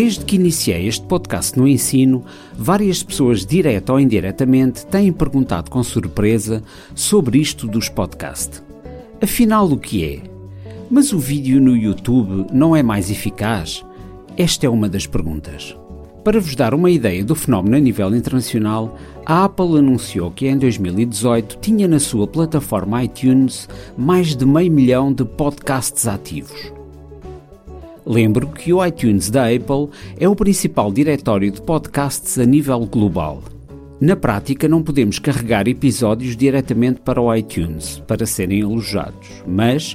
Desde que iniciei este podcast no ensino, várias pessoas, direta ou indiretamente, têm perguntado com surpresa sobre isto dos podcasts. Afinal, o que é? Mas o vídeo no YouTube não é mais eficaz? Esta é uma das perguntas. Para vos dar uma ideia do fenómeno a nível internacional, a Apple anunciou que em 2018 tinha na sua plataforma iTunes mais de meio milhão de podcasts ativos. Lembro que o iTunes da Apple é o principal diretório de podcasts a nível global. Na prática, não podemos carregar episódios diretamente para o iTunes para serem alojados, mas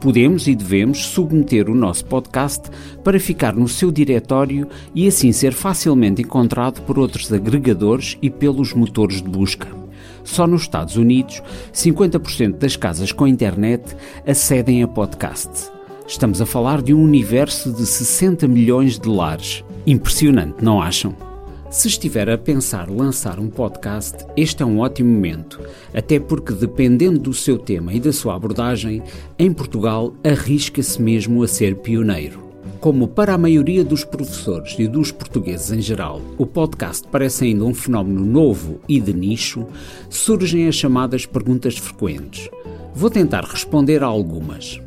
podemos e devemos submeter o nosso podcast para ficar no seu diretório e assim ser facilmente encontrado por outros agregadores e pelos motores de busca. Só nos Estados Unidos, 50% das casas com internet acedem a podcasts. Estamos a falar de um universo de 60 milhões de lares. Impressionante, não acham? Se estiver a pensar lançar um podcast, este é um ótimo momento, até porque, dependendo do seu tema e da sua abordagem, em Portugal arrisca-se mesmo a ser pioneiro. Como para a maioria dos professores e dos portugueses em geral, o podcast parece ainda um fenómeno novo e de nicho, surgem as chamadas perguntas frequentes. Vou tentar responder a algumas.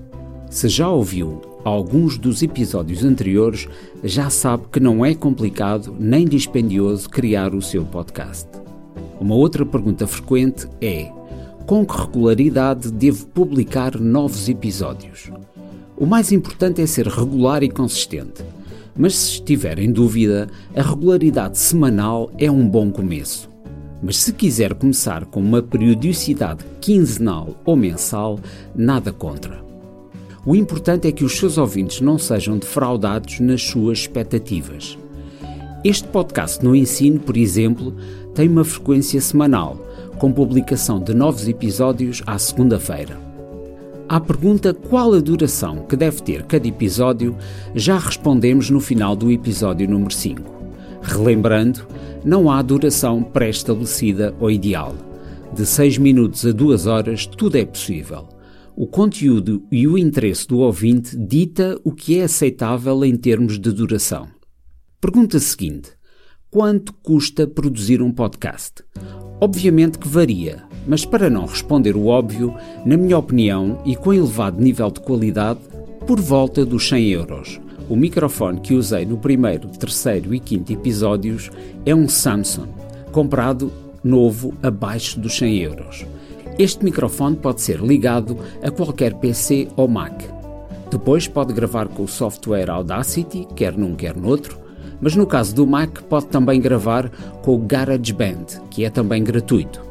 Se já ouviu alguns dos episódios anteriores, já sabe que não é complicado nem dispendioso criar o seu podcast. Uma outra pergunta frequente é: com que regularidade devo publicar novos episódios? O mais importante é ser regular e consistente. Mas se estiver em dúvida, a regularidade semanal é um bom começo. Mas se quiser começar com uma periodicidade quinzenal ou mensal, nada contra. O importante é que os seus ouvintes não sejam defraudados nas suas expectativas. Este podcast no ensino, por exemplo, tem uma frequência semanal, com publicação de novos episódios à segunda-feira. À pergunta qual a duração que deve ter cada episódio, já respondemos no final do episódio número 5. Relembrando, não há duração pré-estabelecida ou ideal. De 6 minutos a 2 horas, tudo é possível. O conteúdo e o interesse do ouvinte dita o que é aceitável em termos de duração. Pergunta seguinte: quanto custa produzir um podcast? Obviamente que varia, mas para não responder o óbvio, na minha opinião e com elevado nível de qualidade, por volta dos 100 euros. O microfone que usei no primeiro, terceiro e quinto episódios é um Samsung, comprado novo abaixo dos 100 euros. Este microfone pode ser ligado a qualquer PC ou Mac. Depois pode gravar com o software Audacity, quer num quer noutro, mas no caso do Mac pode também gravar com o GarageBand, que é também gratuito.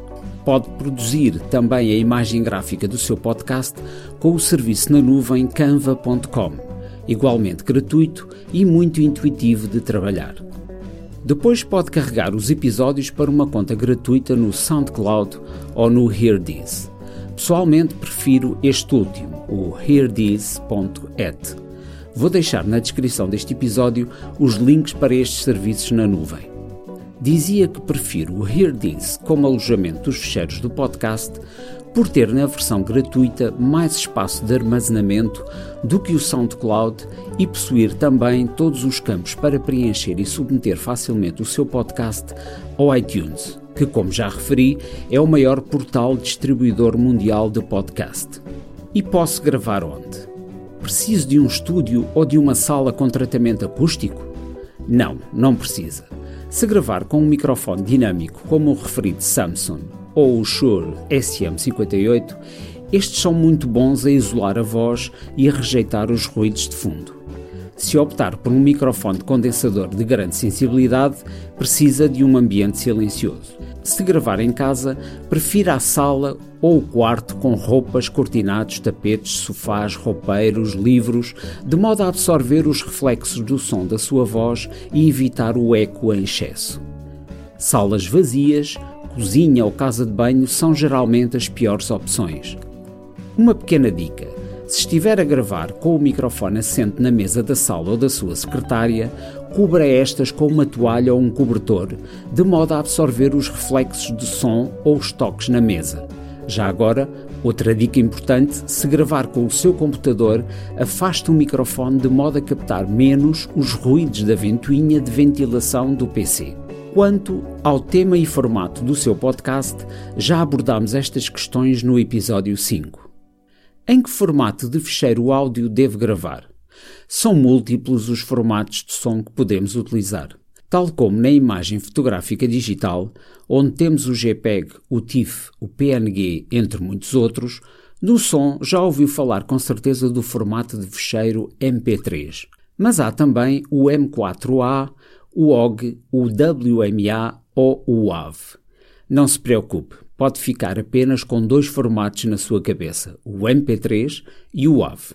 Pode produzir também a imagem gráfica do seu podcast com o serviço na nuvem canva.com, igualmente gratuito e muito intuitivo de trabalhar. Depois pode carregar os episódios para uma conta gratuita no SoundCloud ou no HearDis. Pessoalmente prefiro este último, o hearthis.at. Vou deixar na descrição deste episódio os links para estes serviços na nuvem. Dizia que prefiro o HearDis como alojamento dos fecheiros do podcast por ter na versão gratuita mais espaço de armazenamento do que o SoundCloud e possuir também todos os campos para preencher e submeter facilmente o seu podcast ao iTunes, que, como já referi, é o maior portal distribuidor mundial de podcast. E posso gravar onde? Preciso de um estúdio ou de uma sala com tratamento acústico? Não, não precisa. Se gravar com um microfone dinâmico como o referido Samsung ou o Shure SM58, estes são muito bons a isolar a voz e a rejeitar os ruídos de fundo. Se optar por um microfone condensador de grande sensibilidade, precisa de um ambiente silencioso. Se gravar em casa, prefira a sala ou o quarto com roupas, cortinados, tapetes, sofás, roupeiros, livros, de modo a absorver os reflexos do som da sua voz e evitar o eco em excesso. Salas vazias, cozinha ou casa de banho são geralmente as piores opções. Uma pequena dica: se estiver a gravar com o microfone assente na mesa da sala ou da sua secretária, cubra estas com uma toalha ou um cobertor, de modo a absorver os reflexos de som ou os toques na mesa. Já agora, outra dica importante: se gravar com o seu computador, afaste o microfone de modo a captar menos os ruídos da ventoinha de ventilação do PC. Quanto ao tema e formato do seu podcast, já abordámos estas questões no episódio 5. Em que formato de ficheiro áudio deve gravar? São múltiplos os formatos de som que podemos utilizar. Tal como na imagem fotográfica digital, onde temos o JPEG, o TIFF, o PNG, entre muitos outros, no som já ouviu falar com certeza do formato de ficheiro MP3. Mas há também o M4A, o OG, o WMA ou o WAV. Não se preocupe, pode ficar apenas com dois formatos na sua cabeça, o MP3 e o WAV.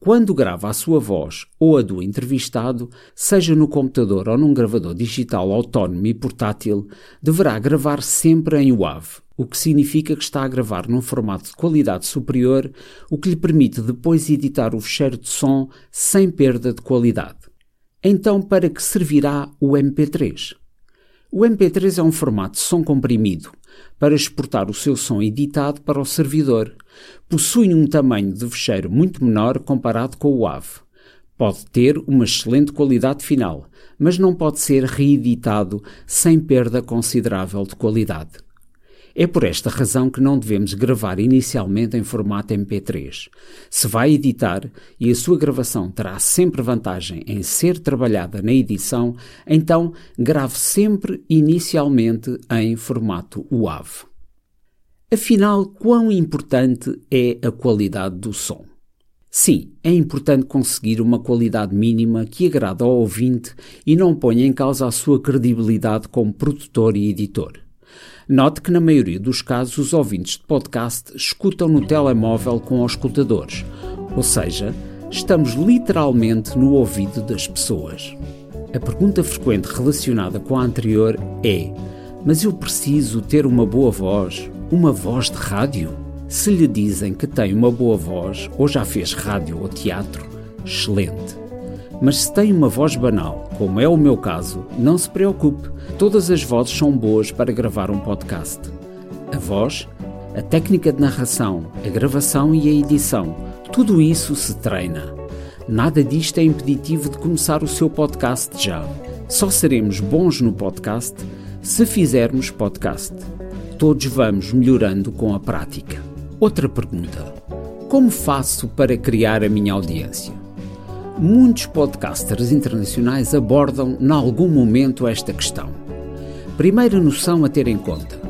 Quando grava a sua voz ou a do entrevistado, seja no computador ou num gravador digital autónomo e portátil, deverá gravar sempre em WAV, o que significa que está a gravar num formato de qualidade superior, o que lhe permite depois editar o fecheiro de som sem perda de qualidade. Então, para que servirá o MP3? O MP3 é um formato de som comprimido para exportar o seu som editado para o servidor. Possui um tamanho de fecheiro muito menor comparado com o WAV. Pode ter uma excelente qualidade final, mas não pode ser reeditado sem perda considerável de qualidade. É por esta razão que não devemos gravar inicialmente em formato MP3. Se vai editar e a sua gravação terá sempre vantagem em ser trabalhada na edição, então grave sempre inicialmente em formato WAV. Afinal, quão importante é a qualidade do som? Sim, é importante conseguir uma qualidade mínima que agrade ao ouvinte e não ponha em causa a sua credibilidade como produtor e editor. Note que, na maioria dos casos, os ouvintes de podcast escutam no telemóvel com os escutadores, ou seja, estamos literalmente no ouvido das pessoas. A pergunta frequente relacionada com a anterior é: Mas eu preciso ter uma boa voz, uma voz de rádio? Se lhe dizem que tem uma boa voz ou já fez rádio ou teatro, excelente. Mas se tem uma voz banal, como é o meu caso, não se preocupe, todas as vozes são boas para gravar um podcast. A voz, a técnica de narração, a gravação e a edição, tudo isso se treina. Nada disto é impeditivo de começar o seu podcast já. Só seremos bons no podcast se fizermos podcast. Todos vamos melhorando com a prática. Outra pergunta: Como faço para criar a minha audiência? Muitos podcasters internacionais abordam, em algum momento, esta questão. Primeira noção a ter em conta: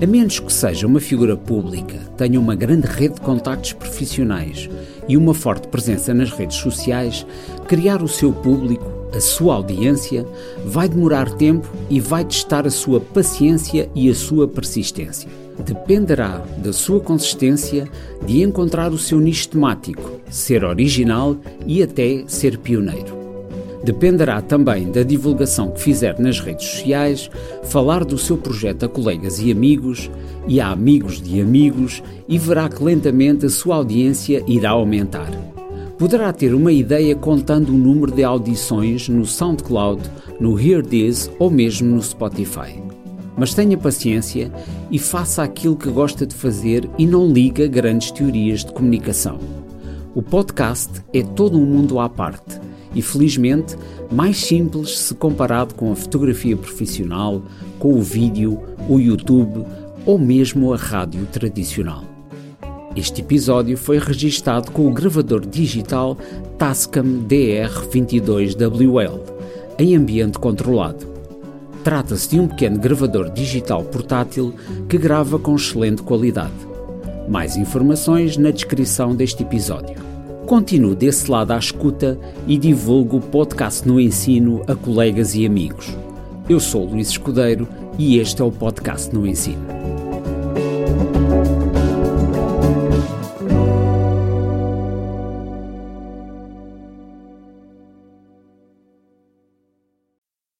a menos que seja uma figura pública, tenha uma grande rede de contactos profissionais e uma forte presença nas redes sociais, criar o seu público, a sua audiência, vai demorar tempo e vai testar a sua paciência e a sua persistência dependerá da sua consistência de encontrar o seu nicho temático, ser original e até ser pioneiro. Dependerá também da divulgação que fizer nas redes sociais, falar do seu projeto a colegas e amigos e a amigos de amigos e verá que lentamente a sua audiência irá aumentar. Poderá ter uma ideia contando o número de audições no SoundCloud, no Hear This ou mesmo no Spotify. Mas tenha paciência e faça aquilo que gosta de fazer e não liga grandes teorias de comunicação. O podcast é todo um mundo à parte e, felizmente, mais simples se comparado com a fotografia profissional, com o vídeo, o YouTube ou mesmo a rádio tradicional. Este episódio foi registado com o gravador digital Tascam DR22WL, em ambiente controlado. Trata-se de um pequeno gravador digital portátil que grava com excelente qualidade. Mais informações na descrição deste episódio. Continuo desse lado à escuta e divulgo o podcast no ensino a colegas e amigos. Eu sou Luís Escudeiro e este é o podcast no ensino.